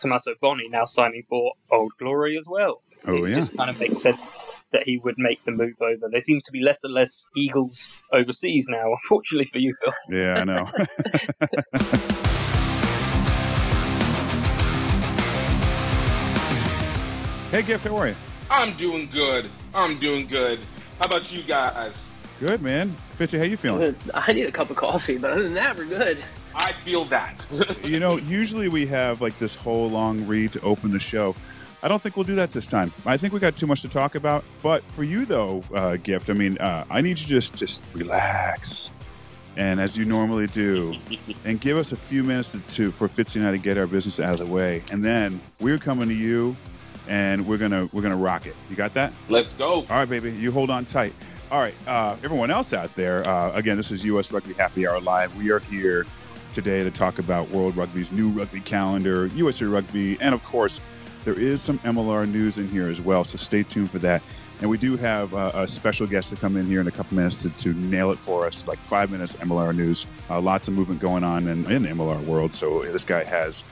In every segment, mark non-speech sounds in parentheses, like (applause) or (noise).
Tommaso Boni now signing for Old Glory as well. Oh, yeah. it yeah. just kind of makes sense that he would make the move over. There seems to be less and less Eagles overseas now, (laughs) unfortunately for you, Bill. Yeah, I know. (laughs) hey, Gift, how are you? I'm doing good. I'm doing good. How about you guys? Good, man. Fitzy, how you feeling? I need a cup of coffee, but other than that, we're good. I feel that. (laughs) you know, usually we have like this whole long read to open the show. I don't think we'll do that this time. I think we got too much to talk about. But for you, though, uh, Gift, I mean, uh, I need you to just just relax, and as you normally do, (laughs) and give us a few minutes to, to for Fitzy and I to get our business out of the way, and then we're coming to you, and we're gonna we're gonna rock it. You got that? Let's go. All right, baby. You hold on tight. All right, uh, everyone else out there. Uh, again, this is U.S. Rugby Happy Hour Live. We are here today to talk about World Rugby's new rugby calendar, USA Rugby, and of course, there is some MLR news in here as well. So stay tuned for that. And we do have uh, a special guest to come in here in a couple minutes to, to nail it for us, like five minutes MLR news. Uh, lots of movement going on in, in MLR world. So this guy has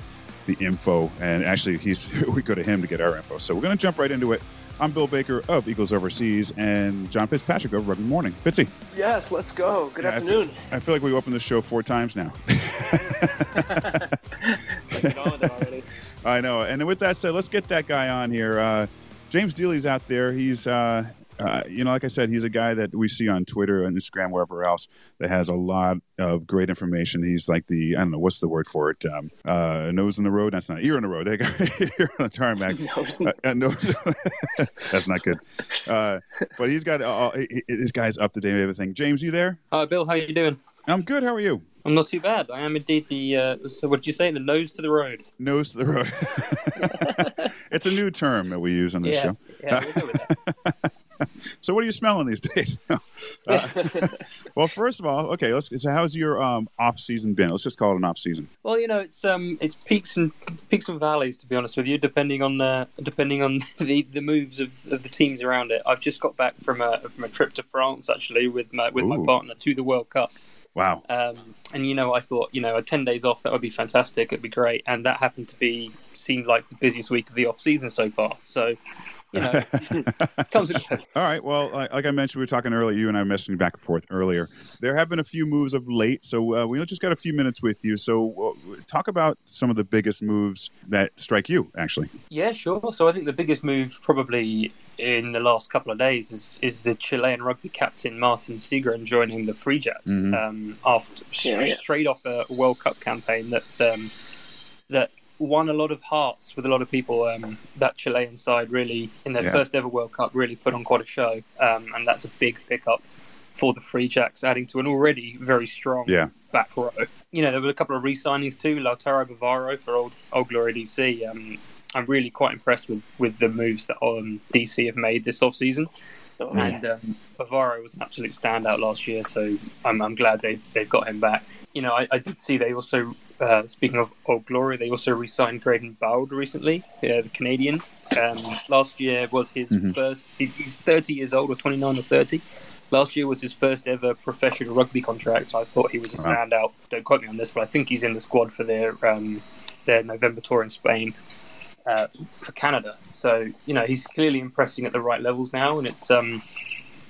the info, and actually, he's (laughs) we go to him to get our info. So we're going to jump right into it. I'm Bill Baker of Eagles Overseas and John Fitzpatrick of Rugby Morning. Fitzy. Yes, let's go. Good Yeah, I afternoon. I feel like we opened the show four times now. (laughs) (laughs) I know. And with that said, let's get that guy on here. Uh, James Deeley's out there. He's, uh, uh, you know, like I said, he's a guy that we see on Twitter and Instagram, wherever else, that has a lot of great information. He's like the, I don't know, what's the word for it? Um, uh, nose in the road. That's not ear in the road. (laughs) ear on the tarmac. (laughs) Nose Uh, uh, nose. (laughs) That's not good. Uh, but he's got, uh, he- he- this guy's up to date with everything. James, you there? Hi, Bill. How are you doing? I'm good. How are you? I'm not too bad. I am indeed the. Uh, so what did you say? The nose to the road. Nose to the road. it's a new term that we use on this yeah, show. yeah. We'll go with that. So, what are you smelling these days? (laughs) Uh, (laughs) well, first of all, okay. Let's. So, how's your um, off season been? Let's just call it an off season. Well, you know, it's um, it's peaks and peaks and valleys to be honest with you, depending on uh, depending on (laughs) the, the moves of, of the teams around it. I've just got back from a from a trip to France actually with my with my partner to the World Cup. Wow. Um, and you know, I thought you know a ten days off that would be fantastic. It'd be great, and that happened to be seemed like the busiest week of the off season so far. So, you know, (laughs) comes with All right. Well, like, like I mentioned, we were talking earlier. You and I were messaging back and forth earlier. There have been a few moves of late, so uh, we just got a few minutes with you. So, uh, talk about some of the biggest moves that strike you. Actually, Yeah, sure. So I think the biggest move probably in the last couple of days is is the Chilean rugby captain Martin Sigren joining the Free Jacks Mhm. um, after Yeah, yeah. straight off a World Cup campaign that um, that won a lot of hearts with a lot of people. Um, that Chilean side really in their Yeah. first ever World Cup really put on quite a show, um, and that's a big pickup for the Free Jacks, adding to an already very strong Yeah. back row. You know, there were a couple of re-signings too. Lautaro Bavaro for Old Old Glory DC. Um, I'm really quite impressed with, with the moves that um, DC have made this off season. Oh, And um, Bavaro was an absolute standout last year, so I'm, I'm glad they've they've got him back. You know, I, I did see they also, uh, speaking of Old Glory, they also re-signed Gradyn Bowd recently, uh, the Canadian. Um, last year was his Mhm. first. He's 30 years old, or 29 or 30. Last year was his first ever professional rugby contract. I thought he was a Wow. standout. Don't quote me on this, but I think he's in the squad for their um, their November tour in Spain uh, for Canada. So you know he's clearly impressing at the right levels now, and it's um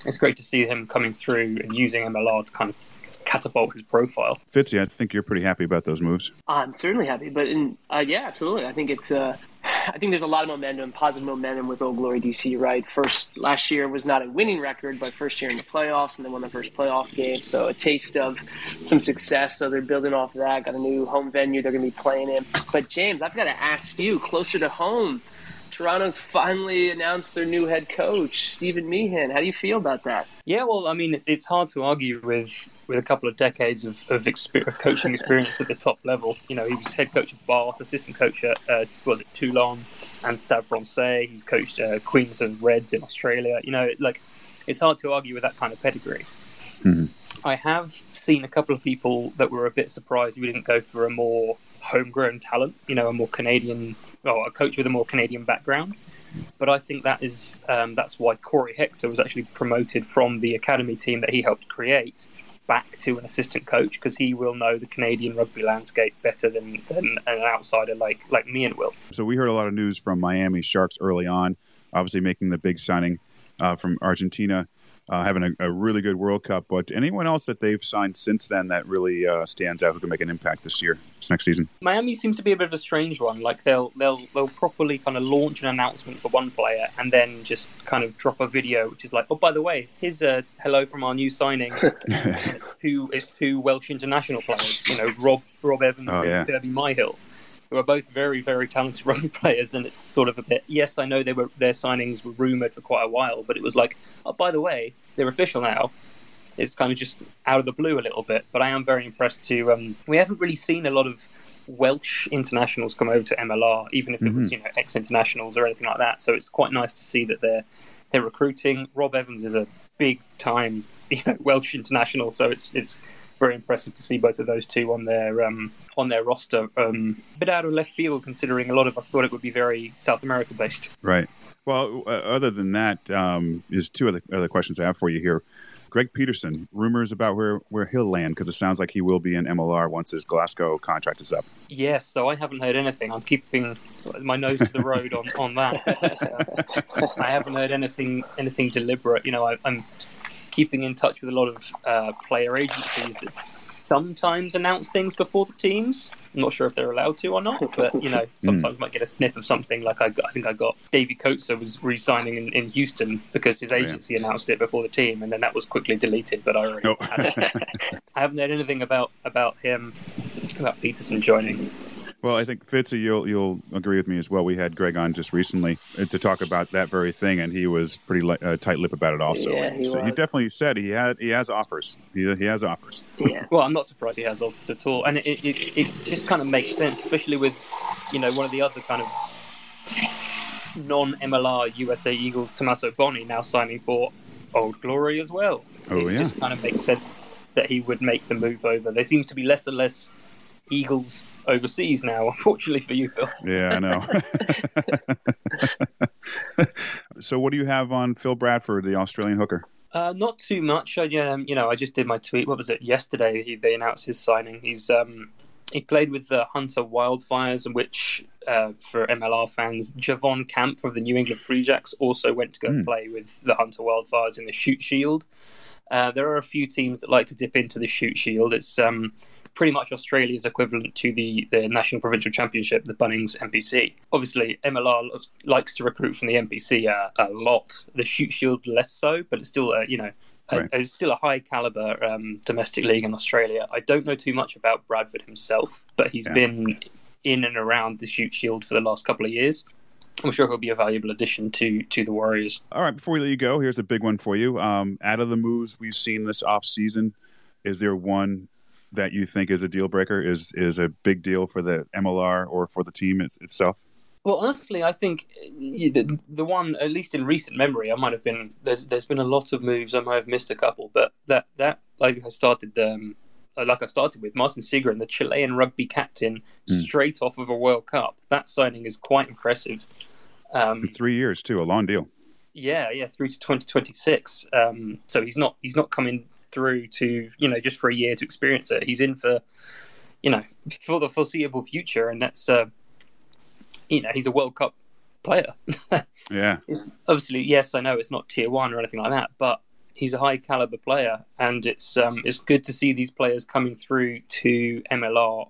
it's great to see him coming through and using MLR to kind of catapult his profile. Fitzy, I think you're pretty happy about those moves. I'm certainly happy, but in, uh, yeah, absolutely. I think it's. Uh, I think there's a lot of momentum, positive momentum with Old Glory DC. Right, first last year was not a winning record, but first year in the playoffs, and then won the first playoff game. So a taste of some success. So they're building off of that. Got a new home venue they're going to be playing in. But James, I've got to ask you, closer to home. Toronto's finally announced their new head coach, Stephen Meehan. How do you feel about that? Yeah, well, I mean, it's it's hard to argue with with a couple of decades of of, exper- of coaching (laughs) experience at the top level. You know, he was head coach of Bath, assistant coach at uh, was it Toulon and Stade Francais. He's coached uh, Queens and Reds in Australia. You know, like it's hard to argue with that kind of pedigree. Mhm. I have seen a couple of people that were a bit surprised we didn't go for a more homegrown talent. You know, a more Canadian, or a coach with a more Canadian background but I think that is um, that's why Corey Hector was actually promoted from the academy team that he helped create back to an assistant coach because he will know the Canadian rugby landscape better than, than an outsider like like me and will. So we heard a lot of news from Miami Sharks early on, obviously making the big signing uh, from Argentina uh, having a, a, really good World Cup. But anyone else that they've signed since then that really uh, stands out who can make an impact this year, this next season? Miami seems to be a bit of a strange one. Like they'll they'll they'll properly kind of launch an announcement for one player and then just kind of drop a video, which is like, oh by the way, here's a hello from our new signing. (laughs) it's two it's two Welsh international players. You know, Rob Rob Evans oh, yeah. and Kirby Myhill who are both very, very talented (laughs) rugby players, and it's sort of a bit. Yes, I know they were their signings were rumored for quite a while, but it was like, oh, by the way, they're official now. It's kind of just out of the blue a little bit, but I am very impressed to. Um, we haven't really seen a lot of Welsh internationals come over to MLR, even if it mm-hmm. was you know ex internationals or anything like that. So it's quite nice to see that they're they're recruiting. Rob Evans is a big time (laughs) you know Welsh international, so it's it's very impressive to see both of those two on their um, on their roster. Um, a bit out of left field, considering a lot of us thought it would be very South America based. Right. Well, uh, other than that, um, there's two other, other questions I have for you here. Greg Peterson, rumors about where, where he'll land because it sounds like he will be in MLR once his Glasgow contract is up. Yes, so I haven't heard anything. I'm keeping my nose to the road on, on that. (laughs) I haven't heard anything anything deliberate. You know, I, am keeping in touch with a lot of uh, player agencies that sometimes announce things before the teams. I'm not sure if they're allowed to or not, but you know, (laughs) sometimes mm. might get a sniff of something. Like I, I think I got Davy Coates was re-signing in, in Houston because his agency oh, yeah. announced it before the team, and then that was quickly deleted. But I already, oh. (laughs) I haven't heard anything about about him about Peterson joining. Well, I think Fitzy, you'll you'll agree with me as well. We had Greg on just recently uh, to talk about that very thing, and he was pretty uh, tight-lipped about it. Also, yeah, he, so he definitely said he had he has offers. He, he has offers. Yeah. (laughs) Well, I'm not surprised he has offers at all, and it, it, it just kind of makes sense, especially with you know one of the other kind of non-MLR USA Eagles, Tommaso Boni, now signing for Old Glory as well. Oh it yeah. just kind of makes sense that he would make the move over. There seems to be less and less Eagles overseas now, unfortunately for you, Bill. Yeah, I know. (laughs) so, what do you have on Phil Bradford, the Australian hooker? Uh, not too much. I, um, you know, I just did my tweet. What was it yesterday? He, they announced his signing. He's um, he played with the Hunter Wildfires, in which uh, for MLR fans, Javon Camp of the New England Free Jacks also went to go mm. play with the Hunter Wildfires in the Shute Shield. Uh, there are a few teams that like to dip into the Shute Shield. It's um, pretty much Australia's equivalent to the, the National Provincial Championship, the Bunnings NPC. Obviously, MLR likes to recruit from the NPC uh, a lot. The Shute Shield less so, but it's still a, you know right. a, it's still a high caliber um, domestic league in Australia. I don't know too much about Bradford himself, but he's yeah. been in and around the Shute Shield for the last couple of years. I'm sure he'll be a valuable addition to to the Warriors. All right, before we let you go, here's a big one for you. Um, out of the moves we've seen this off season, is there one that you think is a deal breaker is is a big deal for the MLR or for the team it's, itself? Well, honestly, I think the, the one, at least in recent memory, I might have been there's there's been a lot of moves. I might have missed a couple, but that that like I started um like I started with Martin Sigren, the Chilean rugby captain, mm. straight off of a World Cup. That signing is quite impressive. Um, three years too, a long deal. Yeah, yeah, through to 2026. Um, so he's not he's not coming through to you know just for a year to experience it. He's in for you know for the foreseeable future, and that's uh, you know he's a World Cup player. (laughs) yeah, it's obviously yes, I know it's not tier one or anything like that, but he's a high caliber player, and it's um, it's good to see these players coming through to MLR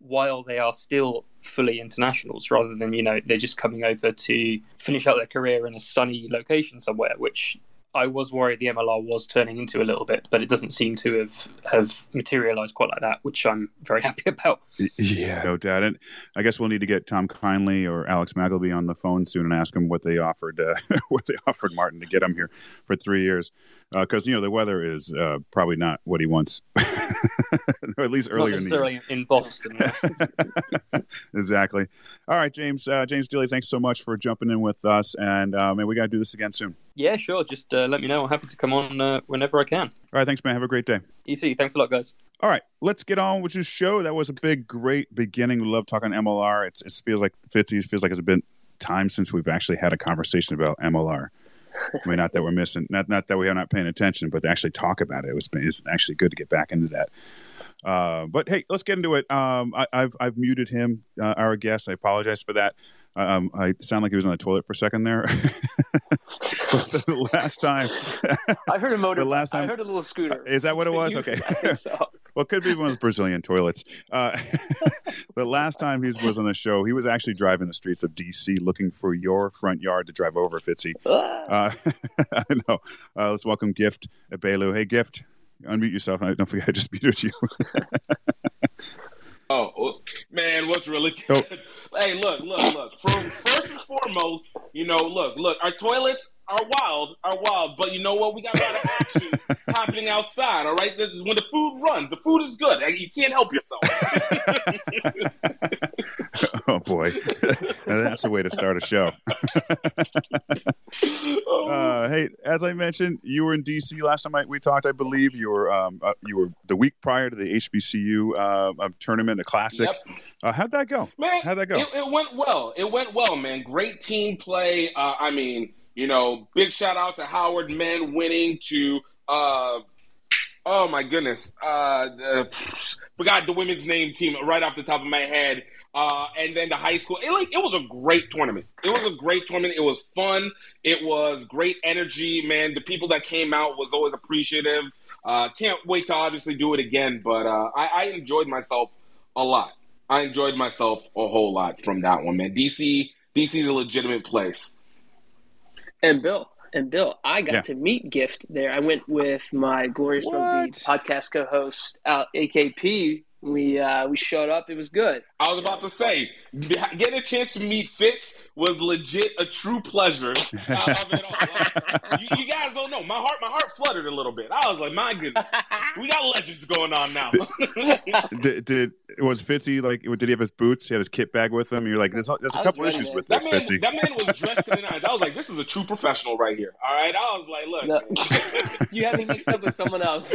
while they are still fully internationals rather than you know they're just coming over to finish out their career in a sunny location somewhere which I was worried the MLR was turning into a little bit, but it doesn't seem to have have materialized quite like that, which I'm very (laughs) happy about. Yeah, no doubt. And I guess we'll need to get Tom Kindly or Alex Magleby on the phone soon and ask them what they offered uh, (laughs) what they offered Martin to get him here for three years, because uh, you know the weather is uh, probably not what he wants, or (laughs) at least earlier in the year. in Boston. exactly. All right, James. Uh, James Deeley, thanks so much for jumping in with us, and uh, man, we got to do this again soon. Yeah, sure. Just uh, let me know. I'm happy to come on uh, whenever I can. All right, thanks, man. Have a great day. You too. Thanks a lot, guys. All right, let's get on with your show. That was a big, great beginning. We love talking MLR. It's, it feels like Fitzy. It feels like it's been time since we've actually had a conversation about MLR. I mean, not that we're missing, not not that we are not paying attention, but to actually talk about it. It was it's actually good to get back into that. Uh, but hey, let's get into it. Um, I, have I've muted him, uh, our guest. I apologize for that. Um, I sound like he was on the toilet for a second there. the (laughs) last time, I heard a (laughs) motor. The last time, I heard a little scooter. Is that what it (laughs) was? Okay. so. well, it could be one of those Brazilian toilets. Uh, the last time he was on the show, he was actually driving the streets of DC looking for your front yard to drive over, Fitzy. Uh, I know. Uh, let's welcome Gift Egbelu. Hey, Gift, unmute yourself. Don't forget, I just muted you. Oh, oh man, what's really oh. good? Oh. Hey, look, look, look. From first and foremost, you know, look, look. Our toilets are wild, are wild, but you know what? We got a lot of action (laughs) happening outside. All right, when the food runs, the food is good. You can't help yourself. (laughs) oh boy, (laughs) that's the way to start a show. uh, hey, as I mentioned, you were in DC last time we talked. I believe you were um, uh, you were the week prior to the HBCU uh, tournament, a classic. Yep. Uh, how'd that go? Man, how'd that go? It, it, went well. It went well, man. Great team play. Uh, I mean, you know, big shout out to Howard men winning to. Uh, oh my goodness, uh, forgot the women's name team right off the top of my head. Uh, and then the high school. It like it was a great tournament. It was a great tournament. It was fun. It was great energy, man. The people that came out was always appreciative. Uh, can't wait to obviously do it again, but uh, I, I enjoyed myself a lot. I enjoyed myself a whole lot from that one, man. DC DC is a legitimate place. And Bill, and Bill, I got yeah. to meet Gift there. I went with my Glorious Rugby podcast co-host, uh, AKP, we uh, we showed up. It was good. I was about to say, getting a chance to meet Fitz was legit a true pleasure. (laughs) Like, you, you, guys don't know. My heart, my heart fluttered a little bit. I was like, my goodness, we got legends going on now. did, did was Fitzy like? Did he have his boots? He had his kit bag with him. You're like, there's, there's a couple issues with that this, man, Fitzy. That man was dressed to the nines. I was like, this is a true professional right here. All right. I was like, look, no, (laughs) you have me mixed up with someone else (laughs)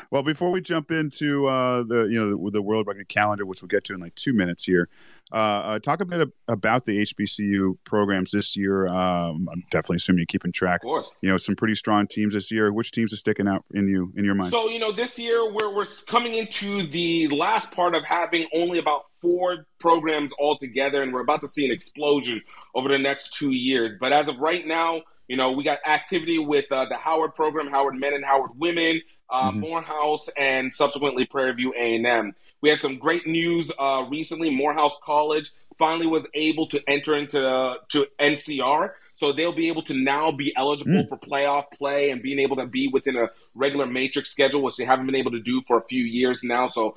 well, before we jump into uh, the you know the, the, World Rugby calendar, which we'll get to in like two minutes here, uh, uh, talk a bit about the HBCU programs this year. Um, I'm definitely assuming you're keeping track. Of course, you know some pretty strong teams this year. Which teams are sticking out in you in your mind? So you know this year we're we're coming into the last part of having only about four programs all together, and we're about to see an explosion over the next two years. But as of right now, you know, we got activity with uh, the Howard program, Howard Men and Howard Women, uh, mm-hmm. Morehouse, and subsequently Prairie View A&M. We had some great news uh, recently. Morehouse College finally was able to enter into uh, to NCR, so they'll be able to now be eligible mm. for playoff play and being able to be within a regular matrix schedule, which they haven't been able to do for a few years now. So,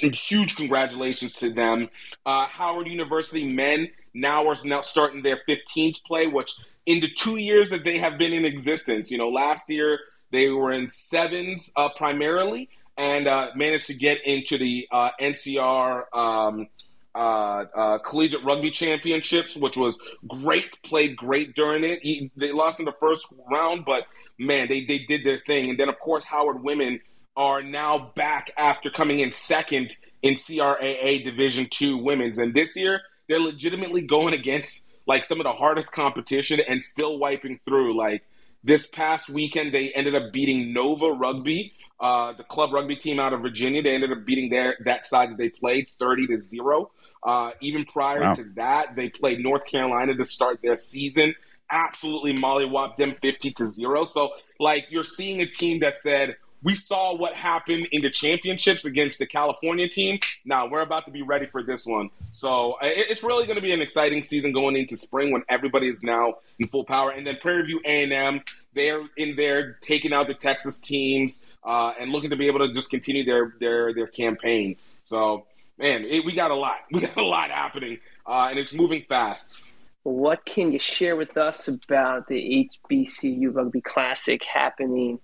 huge congratulations to them. Uh, Howard University men now are now starting their 15th play, which in the two years that they have been in existence, you know, last year they were in sevens uh, primarily and uh, managed to get into the uh, NCR um, uh, uh, Collegiate Rugby Championships, which was great. Played great during it. He, they lost in the first round, but man, they, they did their thing. And then, of course, Howard Women are now back after coming in second in CRAA Division Two Women's. And this year, they're legitimately going against like some of the hardest competition and still wiping through. Like this past weekend, they ended up beating Nova Rugby, uh, the club rugby team out of Virginia. They ended up beating their that side that they played thirty to zero. Uh, even prior wow. to that, they played North Carolina to start their season. Absolutely mollywopped them fifty to zero. So, like, you're seeing a team that said, we saw what happened in the championships against the California team. Now we're about to be ready for this one. So it's really going to be an exciting season going into spring when everybody is now in full power. And then Prairie View A&M, they're in there taking out the Texas teams uh, and looking to be able to just continue their their their campaign. So man, it, we got a lot. (laughs) We got a lot happening, uh, and it's moving fast. What can you share with us about the HBCU Rugby Classic happening?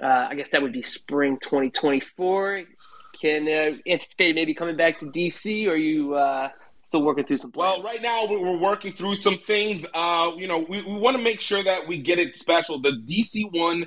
Uh, I guess that would be spring 2024. Can uh, anticipate maybe coming back to DC, or you uh, still working through some plans? Well, right now we're working through some things. Uh, you know, we, we want to make sure that we get it special. The DC one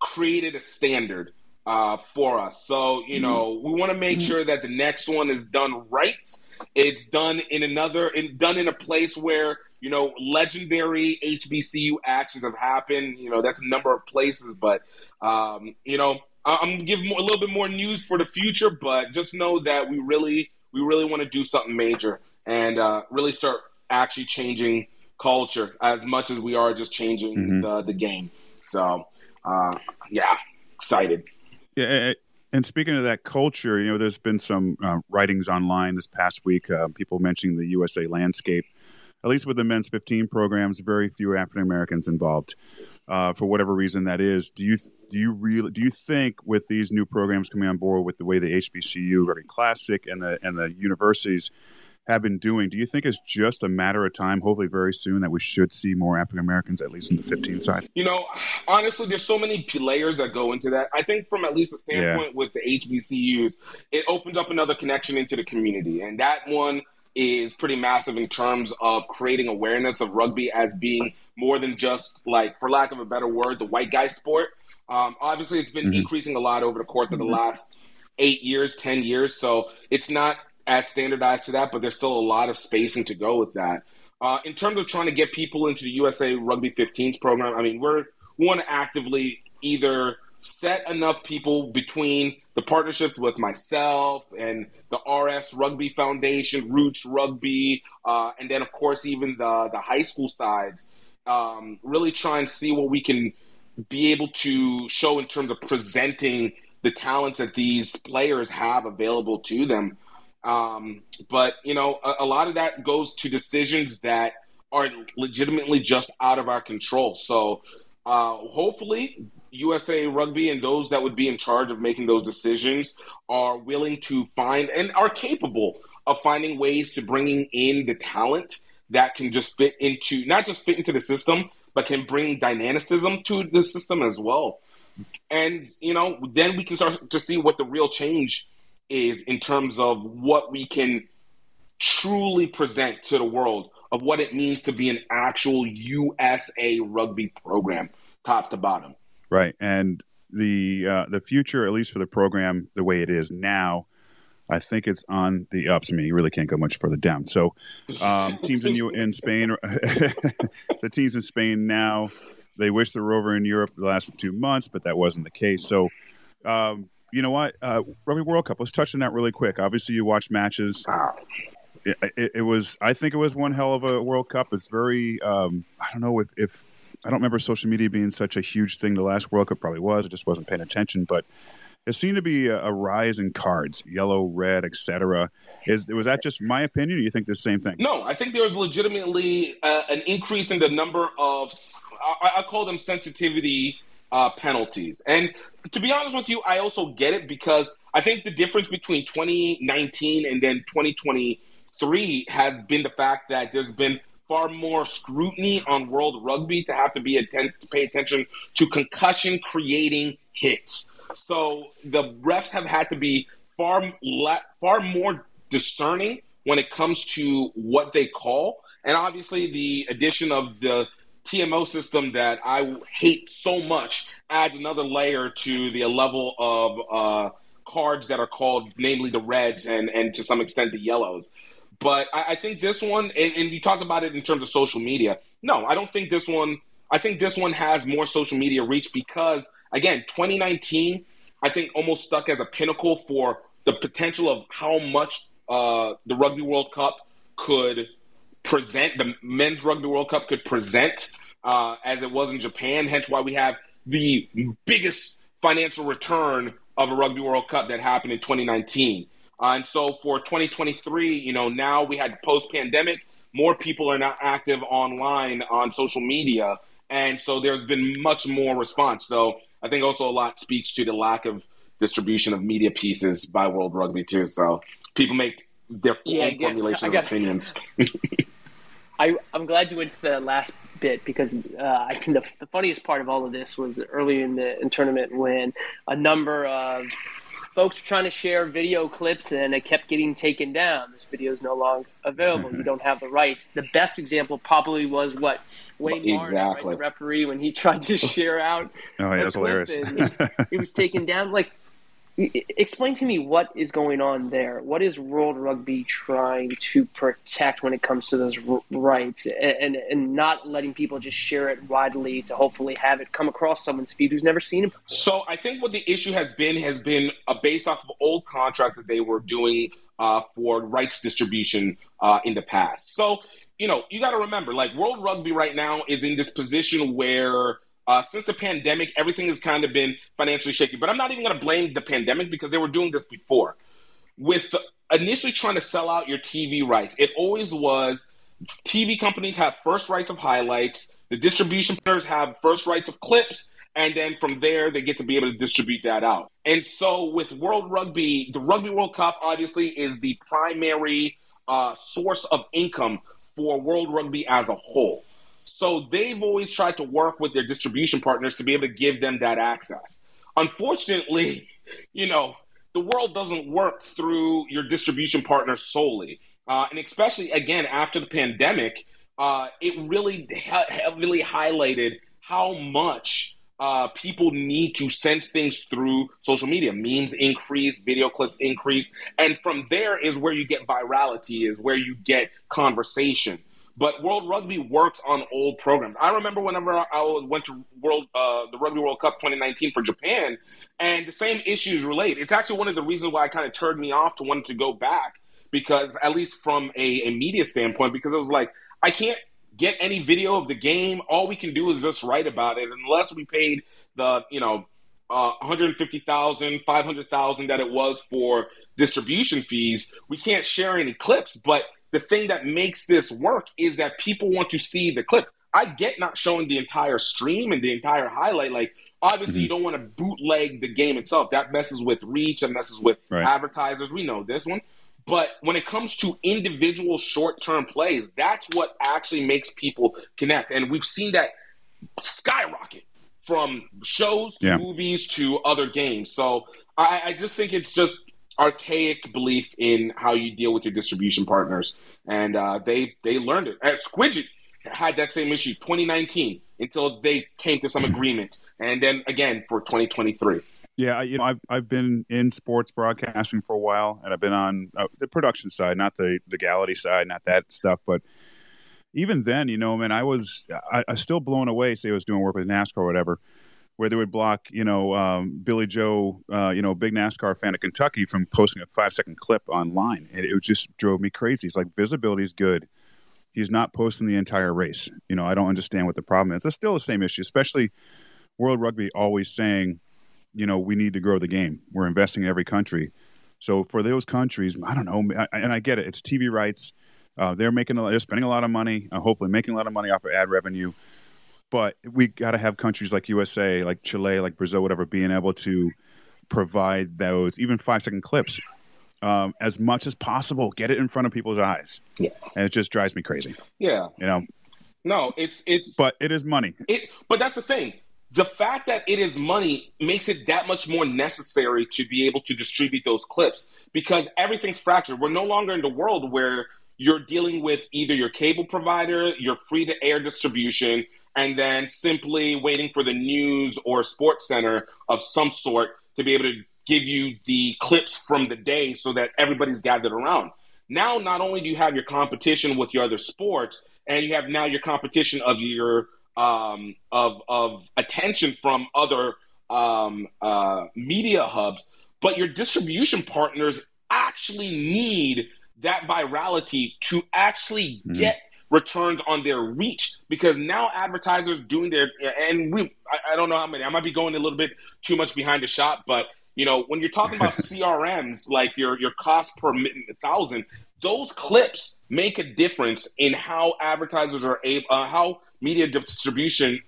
created a standard uh, for us, so you mm-hmm. know we want to make mm-hmm. sure that the next one is done right. It's done in another, in, done in a place where you know, legendary HBCU actions have happened. You know, that's a number of places, but um, you know, I'm gonna give more, a little bit more news for the future. But just know that we really, we really want to do something major and uh, really start actually changing culture as much as we are just changing mm-hmm. the the game. So, uh, yeah, excited. Yeah, and speaking of that culture, you know, there's been some uh, writings online this past week. Uh, people mentioning the USA landscape, at least with the men's 15 programs, very few African Americans involved. Uh, for whatever reason that is, do you do you really do you think with these new programs coming on board with the way the HBCU Rugby Classic and the and the universities have been doing. Do you think it's just a matter of time, hopefully very soon, that we should see more African Americans, at least in the 15 side? You know, honestly, there's so many layers that go into that. I think from at least a standpoint yeah. with the HBCUs, it opens up another connection into the community. And that one is pretty massive in terms of creating awareness of rugby as being more than just like, for lack of a better word, the white guy sport. Um, obviously, it's been mm-hmm. increasing a lot over the course of the mm-hmm. last eight years, 10 years. So it's not as standardized to that, but there's still a lot of spacing to go with that. Uh, in terms of trying to get people into the USA Rugby 15s program, I mean, we're we want to actively either set enough people between the partnerships with myself and the RS Rugby Foundation, Roots Rugby, uh, and then of course even the the high school sides. Um, really try and see what we can be able to show in terms of presenting the talents that these players have available to them. Um, but you know, a, a, lot of that goes to decisions that are legitimately just out of our control. So uh, hopefully, USA Rugby and those that would be in charge of making those decisions are willing to find and are capable of finding ways to bringing in the talent that can just fit into not just fit into the system, but can bring dynamicism to the system as well. And you know, then we can start to see what the real change is in terms of what we can truly present to the world of what it means to be an actual USA rugby program, top to bottom. Right, and the uh, the future, at least for the program, the way it is now, I think it's on the ups. I mean, you really can't go much further down. So, um, teams in in Spain, (laughs) the teams in Spain now, they wish they were over in Europe the last two months, but that wasn't the case. So, um, you know what? Uh, Rugby World Cup. Let's touch on that really quick. Obviously, you watch matches. It, it, it, was. I think it was one hell of a World Cup. It's very. Um, I don't know if, if I don't remember social media being such a huge thing. The last World Cup probably was. I just wasn't paying attention, but it seemed to be a, a rise in cards, yellow, red, etc. Is was that just my opinion? or you think the same thing? No, I think there was legitimately uh, an increase in the number of I, I call them sensitivity uh, penalties. And to be honest with you, I also get it because I think the difference between 2019 and then 2023 has been the fact that there's been far more scrutiny on World Rugby to have to be atten- to pay attention to concussion creating hits. So the refs have had to be far le- far more discerning when it comes to what they call. And obviously, the addition of the TMO system that I hate so much adds another layer to the level of uh, cards that are called, namely the reds and, and to some extent the yellows. But I, I think this one, and, and you talk about it in terms of social media. No, I don't think this one. I think this one has more social media reach because, again, 2019, I think almost stuck as a pinnacle for the potential of how much uh, the Rugby World Cup could present the men's rugby World Cup could present uh, as it was in Japan. Hence why we have the biggest financial return of a Rugby World Cup that happened in 2019. Uh, and so for 2023, you know, now we had post pandemic, more people are now active online on social media. And so there's been much more response. So I think also a lot speaks to the lack of distribution of media pieces by World Rugby, too. So people make their yeah, formulation of opinions. (laughs) (laughs) I, I'm glad you went to the last bit because uh, I think the, the, funniest part of all of this was early in the in tournament when a number of folks were trying to share video clips and it kept getting taken down. This video is no longer available. you don't have the rights. The best example probably was what Wayne exactly. Barnes, right, the referee, when he (laughs) tried to share out. oh, yeah, that's hilarious. he, he was taken down. Like explain to me what is going on there. What is World Rugby trying to protect when it comes to those rights, and, and, and not letting people just share it widely to hopefully have it come across someone's feed who's never seen it. Before? So I think what the issue has been has been uh, based off of old contracts that they were doing uh, for rights distribution uh, in the past. So you know you got to remember, like World Rugby right now is in this position where uh, since the pandemic, everything has kind of been financially shaky. But I'm not even going to blame the pandemic because they were doing this before. With initially trying to sell out your TV rights, it always was TV companies have first rights of highlights, the distribution partners have first rights of clips, and then from there they get to be able to distribute that out. And so with World Rugby, the Rugby World Cup obviously is the primary uh, source of income for World Rugby as a whole. So they've always tried to work with their distribution partners to be able to give them that access. Unfortunately, (laughs) you know, the world doesn't work through your distribution partners solely. Uh, and especially, again, after the pandemic, uh, it really heavily highlighted how much uh, people need to sense things through social media. Memes increase, video clips increase. And from there is where you get virality, is where you get conversation. But World Rugby works on old programs. I remember whenever I went to World uh, the Rugby World Cup 2019 for Japan, and the same issues relate. It's actually one of the reasons why I kind of turned me off to wanting to go back because, at least from a, a media standpoint, because it was like I can't get any video of the game. All we can do is just write about it, unless we paid the you know uh, 150,000, 500,000 that it was for distribution fees. We can't share any clips, but the thing that makes this work is that people want to see the clip. I get not showing the entire stream and the entire highlight. Like, obviously, mm-hmm. you don't want to bootleg the game itself. That messes with reach and messes with right. advertisers. We know this one. But when it comes to individual short term plays, that's what actually makes people connect. And we've seen that skyrocket from shows to yeah. movies to other games. So I, I just think it's just archaic belief in how you deal with your distribution partners, and uh, they they learned it. Uh, Squidget had that same issue 2019 until they came to some (laughs) agreement, and then again for 2023. Yeah, you know, I've I've been in sports broadcasting for a while, and I've been on uh, the production side, not the legality side, not that stuff, but even then, you know, man, I was I, I was still blown away. Say I was doing work with NASCAR or whatever, where they would block, you know, um, Billy Joe, uh, you know, big NASCAR fan of Kentucky from posting a five second clip online. And it just drove me crazy. It's like visibility is good. He's not posting the entire race. You know, I don't understand what the problem is. It's still the same issue, especially World Rugby always saying, you know, we need to grow the game. We're investing in every country. So for those countries, I don't know, and I get it. It's TV rights. Uh, they're making, a, they're spending a lot of money, uh, hopefully making a lot of money off of ad revenue but we got to have countries like USA, like Chile, like Brazil, whatever, being able to provide those even five second clips um, as much as possible. Get it in front of people's eyes. Yeah, and it just drives me crazy. Yeah, you know. No, it's it's. But it is money. It, but that's the thing. The fact that it is money makes it that much more necessary to be able to distribute those clips because everything's fractured. We're no longer in the world where you're dealing with either your cable provider, your free to air distribution, and then simply waiting for the news or sports center of some sort to be able to give you the clips from the day so that everybody's gathered around. Now, not only do you have your competition with your other sports, and you have now your competition of your um, of of attention from other um, uh, media hubs, but your distribution partners actually need that virality to actually mm-hmm. get returns on their reach because now advertisers doing their and we I, I, don't know how many I might be going a little bit too much behind the shot, but you know when you're talking about (laughs) CPMs like your your cost per thousand, those clips make a difference in how advertisers are able uh, how media distribution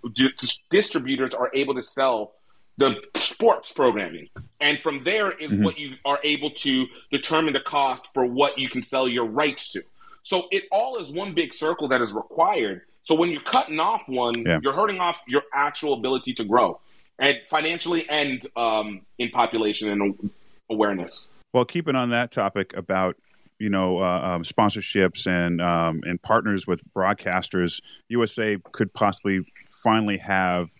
distributors are able to sell the sports programming. And from there is mm-hmm. what you are able to determine the cost for what you can sell your rights to. So it all is one big circle that is required. So when you're cutting off one, yeah. you're hurting off your actual ability to grow, and financially and um, in population and awareness. Well, keeping on that topic about you know uh, um, sponsorships and um, and partners with broadcasters, USA could possibly finally have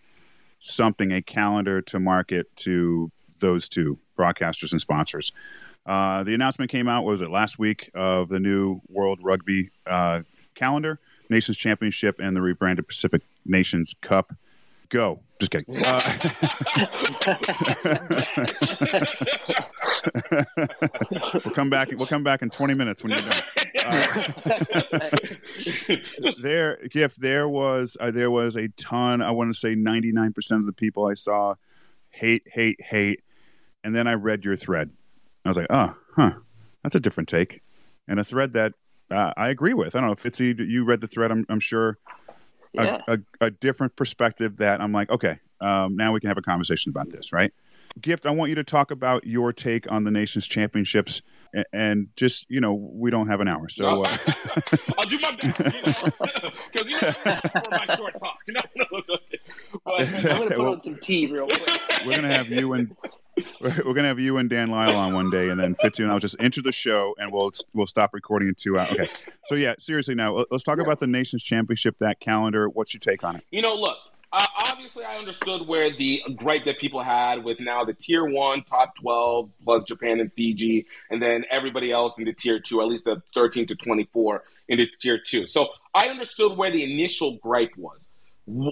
something a calendar to market to those two broadcasters and sponsors. Uh, the announcement came out, was it last week, of the new World Rugby uh, calendar, Nations Championship, and the rebranded Pacific Nations Cup. Go. Just kidding. Uh, (laughs) we'll come back. We'll come back in 20 minutes when you're done. Uh, (laughs) there, if there was uh, there was a ton. I want to say 99 percent of the people I saw hate, hate, hate, and then I read your thread. I was like, oh, huh, that's a different take, and a thread that uh, I agree with. I don't know if it's you read the thread. I'm, I'm sure Yeah. a, a, a different perspective that I'm like, okay, um, now we can have a conversation about this, right? Gift, I want you to talk about your take on the nation's championships, and, and just you know, we don't have an hour, so uh, (laughs) I'll do my best, because (laughs) you know, for my short talk. (laughs) No, no, no. But, I'm gonna put Well- on some tea real quick. we're gonna have you and (laughs) we're gonna have you and Dan Lyle on one day, and then Fitzy and I'll just enter the show, and we'll we'll stop recording in two hours. Okay, so yeah, seriously, now let- let's talk about the nation's championship, that calendar. What's your take on it? You know, look, uh, obviously I understood where the gripe that people had with now the tier one, top 12, plus Japan and Fiji, and then everybody else in the tier two, at least the 13 to 24 in the tier two. So I understood where the initial gripe was.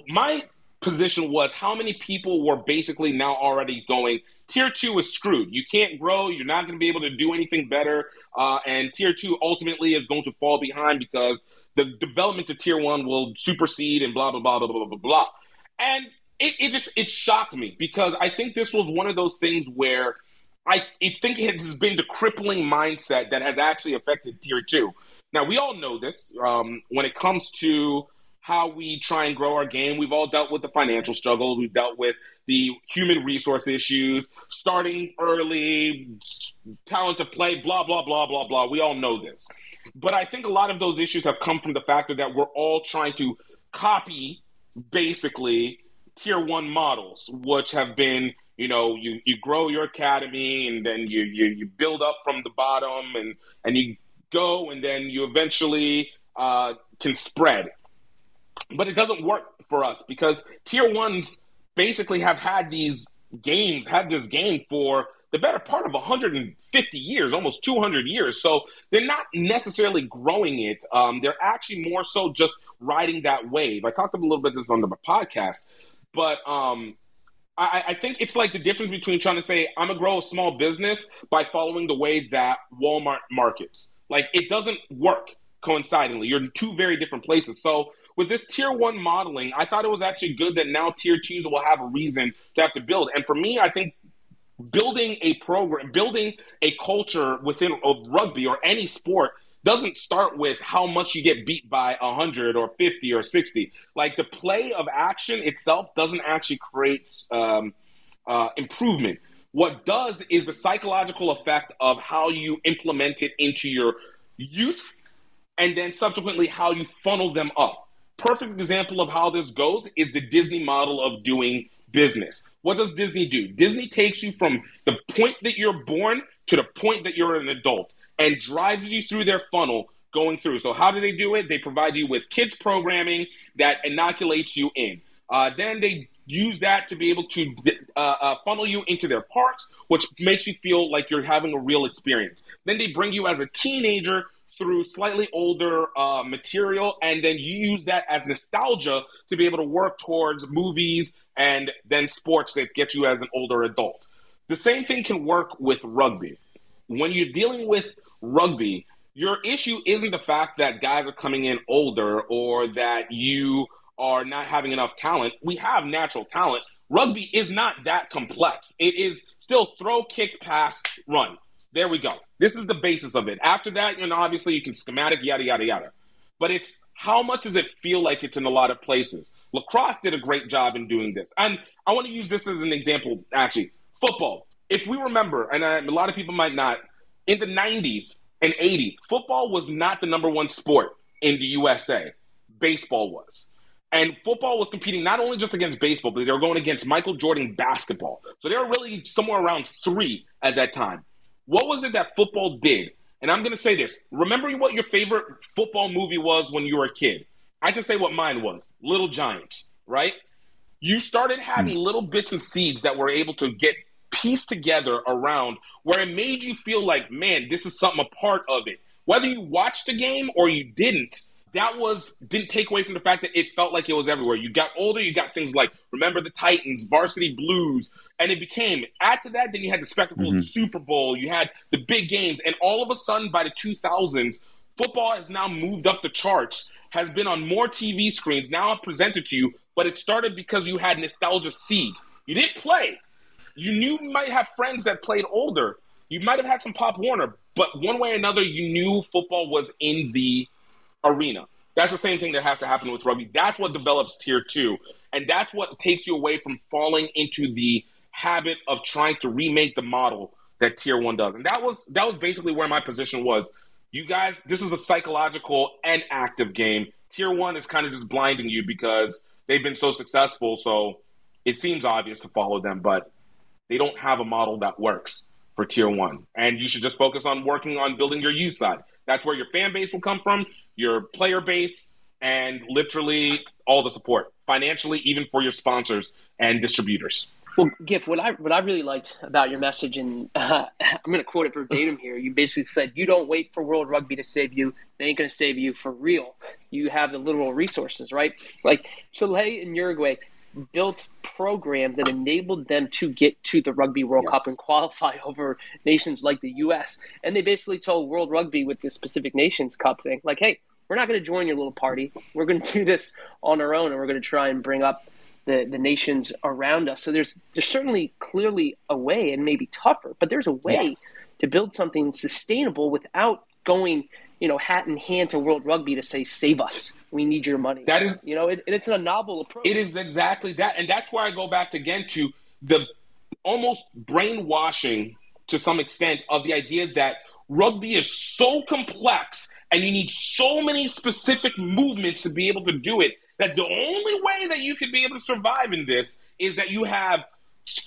My position was how many people were basically now already going, tier two is screwed. You can't grow. You're not going to be able to do anything better. Uh, and tier two ultimately is going to fall behind because the development to tier one will supersede and blah, blah, blah, blah, blah, blah, blah. And it, it just, it shocked me because I think this was one of those things where I, I think it has been the crippling mindset that has actually affected tier two. Now, we all know this um, when it comes to how we try and grow our game. We've all dealt with the financial struggles. We've dealt with the human resource issues, starting early, talent to play, blah, blah, blah, blah, blah. We all know this. But I think a lot of those issues have come from the factor that we're all trying to copy basically tier one models, which have been, you know, you, you grow your academy and then you, you, you build up from the bottom and, and you go and then you eventually uh, can spread. But it doesn't work for us because tier ones basically have had these games, had this game for the better part of 150 years, almost 200 years. So they're not necessarily growing it. Um, they're actually more so just riding that wave. I talked a little bit this on the podcast, but um, I, I think it's like the difference between trying to say I'm gonna grow a small business by following the way that Walmart markets. Like it doesn't work coincidentally. You're in two very different places. So with this tier one modeling, I thought it was actually good that now tier twos will have a reason to have to build. And for me, I think building a program, building a culture within of rugby or any sport doesn't start with how much you get beat by 100 or 50 or 60. Like the play of action itself doesn't actually create um, uh, improvement. What does is the psychological effect of how you implement it into your youth and then subsequently how you funnel them up. Perfect example of how this goes is the Disney model of doing business. What does Disney do? Disney takes you from the point that you're born to the point that you're an adult and drives you through their funnel going through. So, how do they do it? They provide you with kids programming that inoculates you in. Uh, then they use that to be able to uh, uh, funnel you into their parks, which makes you feel like you're having a real experience. Then they bring you as a teenager through slightly older uh, material, and then you use that as nostalgia to be able to work towards movies and then sports that get you as an older adult. The same thing can work with rugby. When you're dealing with rugby, your issue isn't the fact that guys are coming in older or that you are not having enough talent. We have natural talent. Rugby is not that complex. It is still throw, kick, pass, run. There we go. This is the basis of it. After that, you know, obviously you can schematic, yada, yada, yada. But it's how much does it feel like it's in a lot of places? Lacrosse did a great job in doing this. And I want to use this as an example, actually. Football. If we remember, and I, a lot of people might not, in the 90s and 80s, football was not the number one sport in the USA. Baseball was. And football was competing not only just against baseball, but they were going against Michael Jordan basketball. So they were really somewhere around three at that time. What was it that football did? And I'm going to say this. Remember what your favorite football movie was when you were a kid? I can say what mine was Little Giants, right? You started having hmm. little bits and seeds that were able to get pieced together around where it made you feel like, man, this is something a part of it. Whether you watched the game or you didn't, that was didn't take away from the fact that it felt like it was everywhere. You got older, you got things like Remember the Titans, Varsity Blues, and it became add to that. Then you had the spectacle mm-hmm. of the Super Bowl, you had the big games, and all of a sudden by the 2000s, football has now moved up the charts, has been on more TV screens. Now presented to you, but it started because you had nostalgia seeds. You didn't play. You knew you might have friends that played older. You might have had some Pop Warner, but one way or another, you knew football was in the arena. That's the same thing that has to happen with rugby. That's what develops tier two. And that's what takes you away from falling into the habit of trying to remake the model that tier one does. And that was that was basically where my position was. You guys, this is a psychological and active game. Tier one is kind of just blinding you because they've been so successful. So it seems obvious to follow them, but they don't have a model that works for tier one. And you should just focus on working on building your U side. That's where your fan base will come from your player base, and literally all the support financially, even for your sponsors and distributors. Well, Gift, what I what I really liked about your message, and uh, (laughs) I'm going to quote it verbatim here. You basically said, "You don't wait for World Rugby to save you; they ain't going to save you for real. You have the literal resources, right? Like Chile and Uruguay built programs that enabled them to get to the Rugby World yes. Cup and qualify (laughs) over nations like the U.S. And they basically told World Rugby with this Pacific Nations Cup thing, like, hey, we're not going to join your little party. We're going to do this on our own, and we're going to try and bring up the, the nations around us. So there's there's certainly clearly a way, and maybe tougher, but there's a way yes. to build something sustainable without going, you know, hat in hand to World Rugby to say, "Save us, we need your money." That is, you know, it, it's a novel approach. It is exactly that, and that's where I go back again to the almost brainwashing to some extent of the idea that rugby is so complex and you need so many specific movements to be able to do it that the only way that you can be able to survive in this is that you have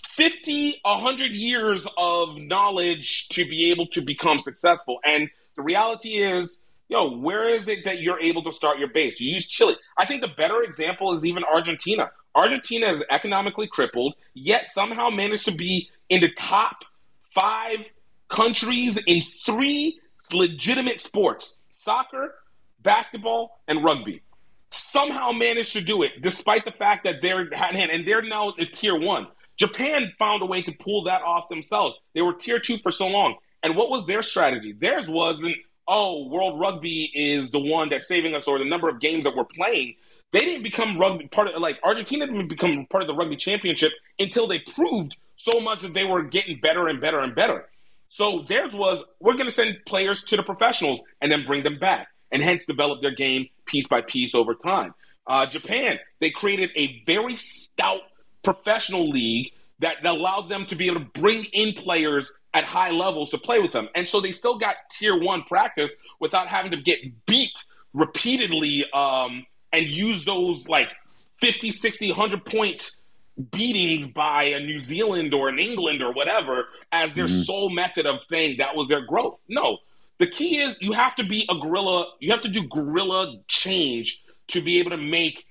50 100 years of knowledge to be able to become successful and the reality is yo where is it that you're able to start your base you use chile i think the better example is even argentina argentina is economically crippled yet somehow managed to be in the top five countries in three legitimate sports soccer, basketball, and rugby. Somehow managed to do it, despite the fact that they're hand in hand, and they're now at tier one. Japan found a way to pull that off themselves. They were tier two for so long. And what was their strategy? Theirs wasn't, oh, World Rugby is the one that's saving us, or the number of games that we're playing. They didn't become rugby part of like Argentina didn't become part of the rugby championship until they proved so much that they were getting better and better and better. So theirs was we're going to send players to the professionals and then bring them back, and hence develop their game piece by piece over time. Uh, Japan, they created a very stout professional league that allowed them to be able to bring in players at high levels to play with them. And so they still got tier one practice without having to get beat repeatedly um, and use those like 50, 60, 100 point beatings by a New Zealand or an England or whatever as their mm-hmm. sole method of thing that was their growth. No. The key is you have to be a guerrilla, you have to do guerrilla change to be able to make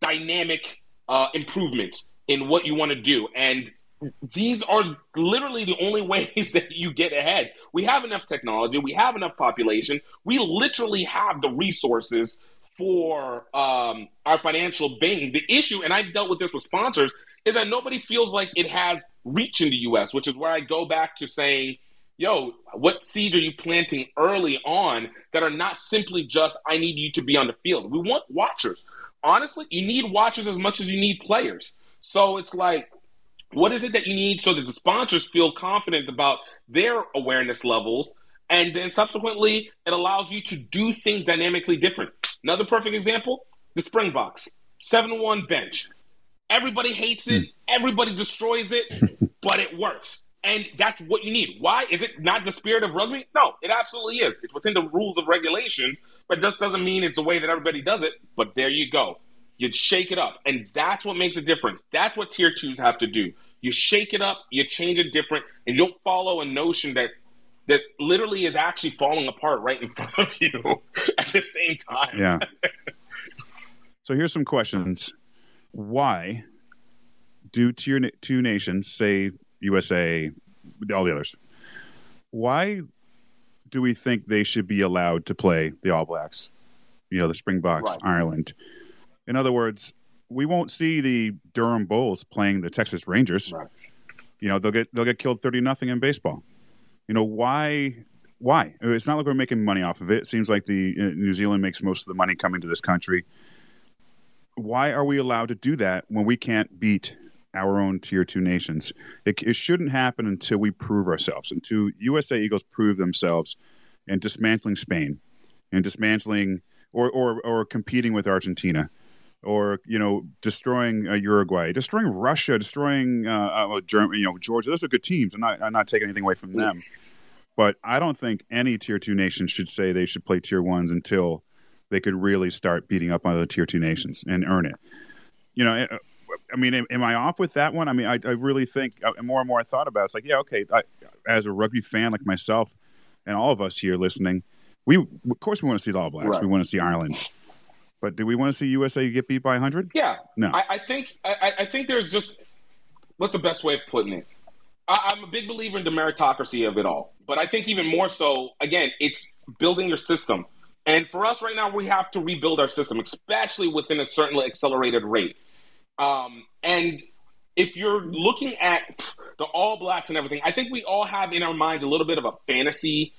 dynamic uh, improvements in what you want to do. And these are literally the only (laughs) ways that you get ahead. We have enough technology, we have enough population, we literally have the resources for um, our financial being. The issue, and I've dealt with this with sponsors, is that nobody feels like it has reach in the U.S., which is where I go back to saying, yo, what seeds are you planting early on that are not simply just, I need you to be on the field? We want watchers. Honestly, you need watchers as much as you need players. So it's like, what is it that you need so that the sponsors feel confident about their awareness levels? And then subsequently, it allows you to do things dynamically different. Another perfect example the Springboks, 7 1 bench. Everybody hates it. Everybody destroys it, (laughs) but it works. And that's what you need. Why? Is it not the spirit of rugby? No, it absolutely is. It's within the rules of regulations, but just doesn't mean it's the way that everybody does it. But there you go. You shake it up. And that's what makes a difference. That's what tier twos have to do. You shake it up, you change it different, and you don't follow a notion that that literally is actually falling apart right in (laughs) front of you at the same time. Yeah. (laughs) so here's some questions why do tier two nations say USA, all the others. Why do we think they should be allowed to play the All Blacks? You know, the Springboks, Right. Ireland. In other words, we won't see the Durham Bulls playing the Texas Rangers. Right. You know, they'll get they'll get killed thirty nothing in baseball. You know why? Why? It's not like we're making money off of it. It seems like the uh, New Zealand makes most of the money coming to this country. Why are we allowed to do that when we can't beat our own tier two nations? It, it shouldn't happen until we prove ourselves. Until USA Eagles prove themselves in dismantling Spain, and dismantling or or or competing with Argentina or you know destroying uh, Uruguay, destroying Russia, destroying uh, uh, Germany, you know Georgia. Those are good teams. I'm not I'm not taking anything away from them, but I don't think any tier two nation should say they should play tier ones until they could really start beating up on the tier two nations and earn it. You know. uh, I mean, am, I off with that one? I mean, I, I really think, uh, more and more I thought about it, it's like, yeah, okay. I, as a rugby fan like myself and all of us here listening, we, of course, we want to see the All Blacks. Right. We want to see Ireland. But do we want to see USA get beat by 100? Yeah, No. I, I think I, I think there's just what's the best way of putting it. I, I'm a big believer in the meritocracy of it all, but I think even more so, again, it's building your system. And for us right now, we have to rebuild our system, especially within a certain accelerated rate. Um, and if you're looking at the All Blacks and everything, I think we all have in our mind a little bit of a fantasy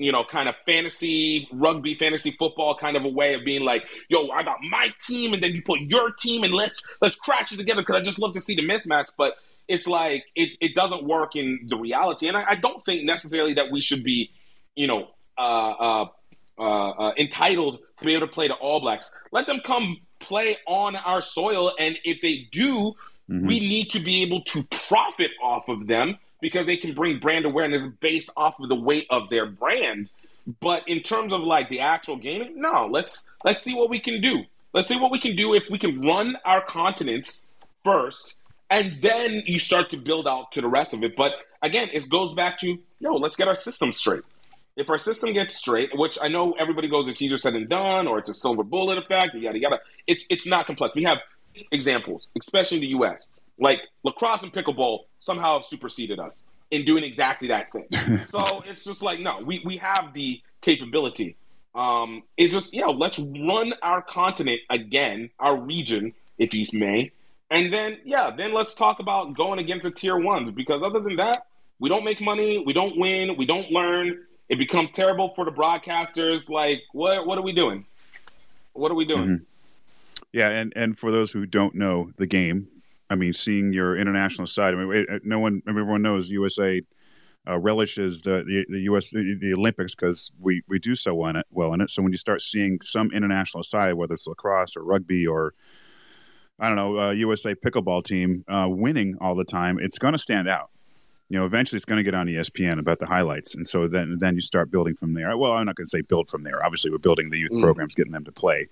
you know, kind of fantasy rugby, fantasy football kind of a way of being like, yo, I got my team, and then you put your team, and let's let's crash it together because I just love to see the mismatch. But it's like it, it doesn't work in the reality, and I, I don't think necessarily that we should be, you know, uh, uh, uh, uh, entitled to be able to play the All Blacks. Let them come play on our soil, and if they do, Mhm. we need to be able to profit off of them because they can bring brand awareness based off of the weight of their brand. But in terms of like the actual gaming, no. Let's let's see what we can do. Let's see what we can do if we can run our continents first, and then you start to build out to the rest of it. But again, it goes back to no, let's get our system straight. If our system gets straight, which I know everybody goes, it's easier said than done, or it's a silver bullet effect, yada yada. It's it's not complex. We have examples, especially in the U.S. Like lacrosse and pickleball somehow have superseded us in doing exactly that thing. (laughs) so it's just like no, we we have the capability. Um, it's just know let's run our continent again, our region, if you may, and then yeah, then let's talk about going against the tier ones because other than that, we don't make money, we don't win, we don't learn. It becomes terrible for the broadcasters. Like what what are we doing? What are we doing? Mhm. Yeah, and and for those who don't know the game, I mean, seeing your international side. I mean, it- no one, everyone knows USA uh, relishes the, the the U.S. the, the Olympics because we we do so in it, well in it. So when you start seeing some international side, whether it's lacrosse or rugby or I don't know, uh, USA pickleball team uh, winning all the time, it's going to stand out. You know, eventually it's going to get on ESPN about the highlights, and so then then you start building from there. Well, I'm not going to say build from there. Obviously, we're building the youth Mm. programs, getting them to play,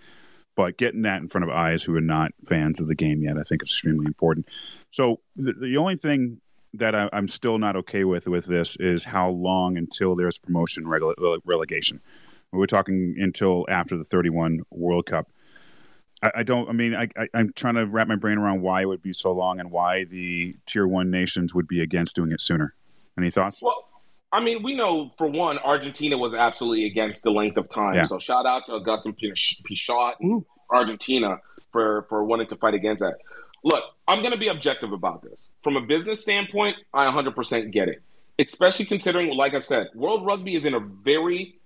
but getting that in front of eyes who are not fans of the game yet, I think is extremely important. So the, the only thing that I, I'm still not okay with with this is how long until there's promotion rele- relegation. We're talking until after the 31 World Cup. I, I don't. I mean, I, I'm trying to wrap my brain around why it would be so long and why the tier one nations would be against doing it sooner. Any thoughts? Well, I mean, we know for one, Argentina was absolutely against the length of time. Yeah. So shout out to Agustín Pichot and Argentina for for wanting to fight against that. Look, I'm going to be objective about this. From a business standpoint, I 100% get it. Especially considering, like I said, World Rugby is in a very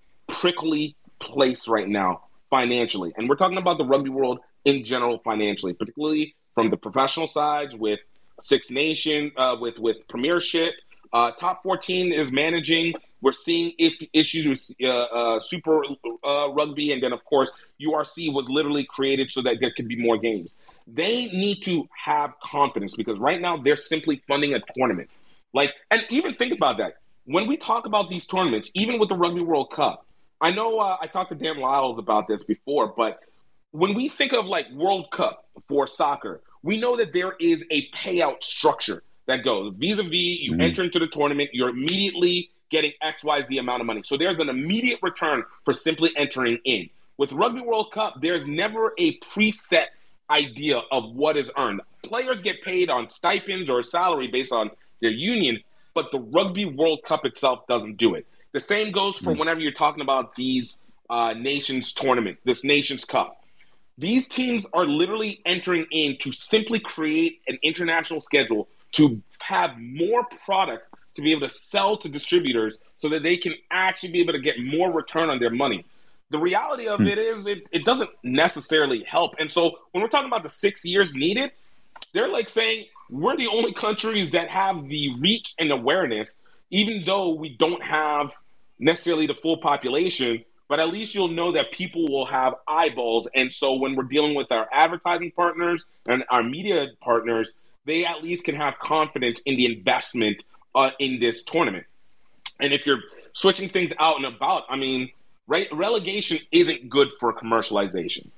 prickly place right now financially. And we're talking about the rugby world in general financially, particularly from the professional sides with Six Nation, uh, with with Premiership. Uh, top 14 is managing. We're seeing if issues with uh, uh, Super uh, Rugby, and then of course URC was literally created so that there could be more games. They need to have confidence because right now they're simply funding a tournament. Like, and even think about that when we talk about these tournaments, even with the Rugby World Cup. I know uh, I talked to Dan Lyles about this before, but when we think of like World Cup for soccer, we know that there is a payout structure that goes vis-a-vis you Mhm. enter into the tournament, you're immediately getting XYZ amount of money. So there's an immediate return for simply entering in. With Rugby World Cup, there's never a preset idea of what is earned. Players get paid on stipends or salary based on their union, but the Rugby World Cup itself doesn't do it. The same goes for whenever you're talking about these uh, nations tournament, this Nations Cup. These teams are literally entering in to simply create an international schedule to have more product to be able to sell to distributors so that they can actually be able to get more return on their money. The reality of hmm. it is it, it doesn't necessarily help. And so when we're talking about the six years needed, they're like saying we're the only countries that have the reach and awareness, even though we don't have necessarily the full population, but at least you'll know that people will have eyeballs. And so when we're dealing with our advertising partners and our media partners, they at least can have confidence in the investment uh, in this tournament. And if you're switching things out and about, I mean, right, relegation isn't good for commercialization.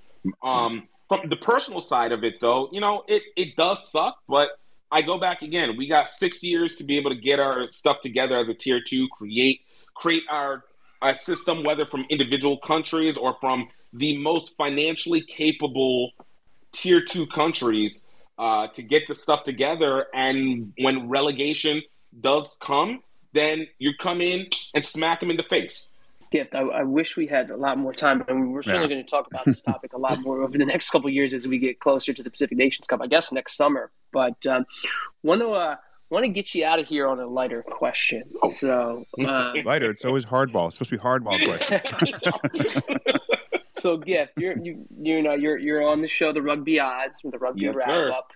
Um, from the personal side of it, though, you know, it, it does suck, but I go back again. We got six years to be able to get our stuff together as a tier two, create create our, our system, whether from individual countries or from the most financially capable tier two countries uh, to get the stuff together. And when relegation does come, then you come in and smack them in the face. Gift. I, I wish we had a lot more time, and we're certainly Yeah. going to talk about this (laughs) topic a lot more over the next couple of years as we get closer to the Pacific Nations Cup. I guess next summer. But um, want to uh, want to get you out of here on a lighter question. So, uh, (laughs) Lighter. It's always hardball. It's supposed to be hardball (laughs) question. So gift. You're you you know you're you're on the show, the Rugby Odds, from the Rugby Yes, Wrap sir. Up.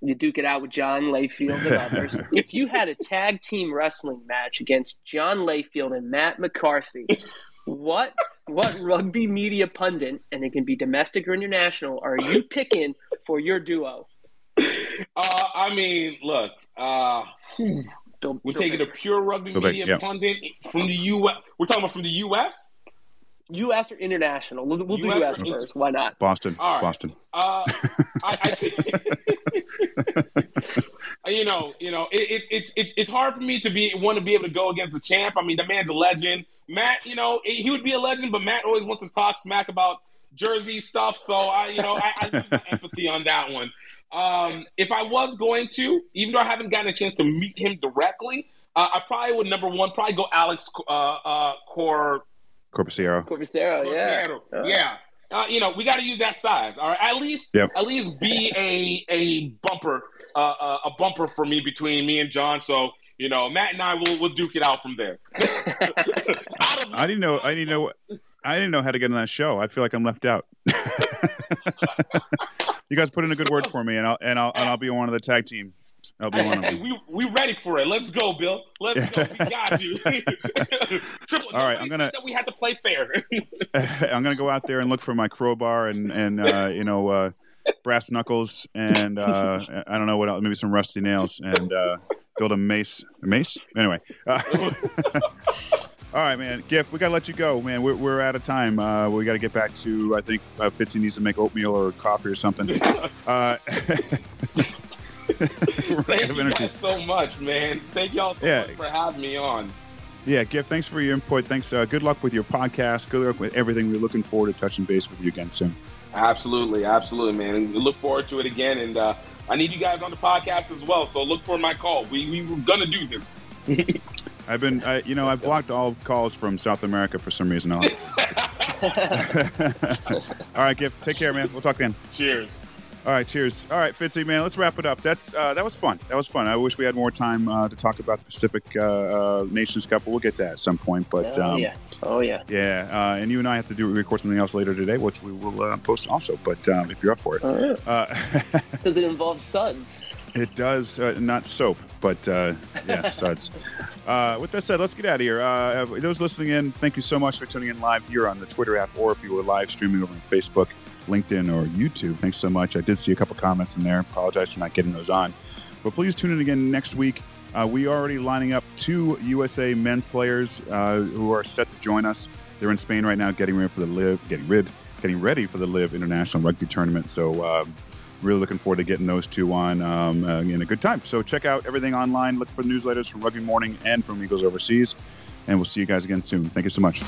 You duke it out with John Layfield and others. (laughs) if you had a tag team wrestling match against John Layfield and Matt McCarthy, what what rugby media pundit, and it can be domestic or international, are you picking for your duo? Uh, I mean, look, uh, Bill, we're Bill taking a pure rugby Go back, media yeah. pundit from the U.S. We're talking about from the U.S. U.S. or international. We'll, we'll do US U.S. or- first. Why not? Boston. All right. Boston. Uh, I, I (laughs) you know, you know, it, it, it's it's it's hard for me to be want to be able to go against a champ. I mean, the man's a legend. Matt, you know, he would be a legend, but Matt always wants to talk smack about Jersey stuff. So I, you know, I, I lose my (laughs) empathy on that one. Um, if I was going to, even though I haven't gotten a chance to meet him directly, uh, I probably would number one probably go Alex uh, uh, Cor Corbisiero. Corbisiero, yeah. Corsair. Yeah. Uh, you know, we got to use that size. All right, at least, Yep. at least be a a bumper, uh, uh, a bumper for me between me and John. So you know, Matt and I will will duke it out from there. (laughs) Out of- I didn't know. I didn't know. I didn't know how to get on that show. I feel like I'm left out. (laughs) you guys put in a good word for me, and I'll and I'll and I'll be one of the tag team. I'll be one of Hey, them. we we ready for it. Let's go, Bill. Let's go. We (laughs) got you. (laughs) Triple. All right, I'm gonna- that we had to play fair. (laughs) I'm gonna go out there and look for my crowbar and and uh, you know uh, brass knuckles and uh, I don't know what else, maybe some rusty nails and uh, build a mace. A mace? Anyway. Uh, all right, man. Gift, we gotta let you go, man. We're, we're out of time. Uh, we got to get back to. I think uh, Fitzy needs to make oatmeal or coffee or something. Uh, (laughs) Thank you energy. guys so much, man. Thank y'all so Yeah. much for having me on. Yeah, Gift, thanks for your input. Thanks. Uh, good luck with your podcast. Good luck with everything. We're looking forward to touching base with you again soon. Absolutely, absolutely, man. And we look forward to it again. And uh, I need you guys on the podcast as well. So look for my call. We we were gonna do this. (laughs) I've been, I, you know, I blocked all calls from South America for some reason. (laughs) All right, Gift, take care, man. We'll talk then. Cheers. All right, cheers. All right, Fitzy, man, let's wrap it up. That's uh, that was fun. That was fun. I wish we had more time uh, to talk about the Pacific uh, uh, Nations Cup, but we'll get that at some point. But oh um, yeah, oh yeah. yeah, uh, and you and I have to do record something else later today, which we will uh, post also. But um, if you're up for it, Oh, yeah. uh, (laughs) Does it involve suds? It does, uh, not soap, but uh, yes, (laughs) suds. Uh, with that said, let's get out of here. Uh, those listening in, thank you so much for tuning in live here on the Twitter app, or if you were live streaming over on Facebook, LinkedIn, or YouTube. Thanks so much. I did see a couple comments in there. Apologize for not getting those on. But please tune in again next week. Uh, we are already lining up two USA men's players uh, who are set to join us. They're in Spain right now, getting ready for the live, getting rid, getting ready for the live international rugby tournament. So. Um, really looking forward to getting those two on um, uh, in a good time. So check out everything online. Look for newsletters from Rugby Morning and from Eagles Overseas. And we'll see you guys again soon. Thank you so much.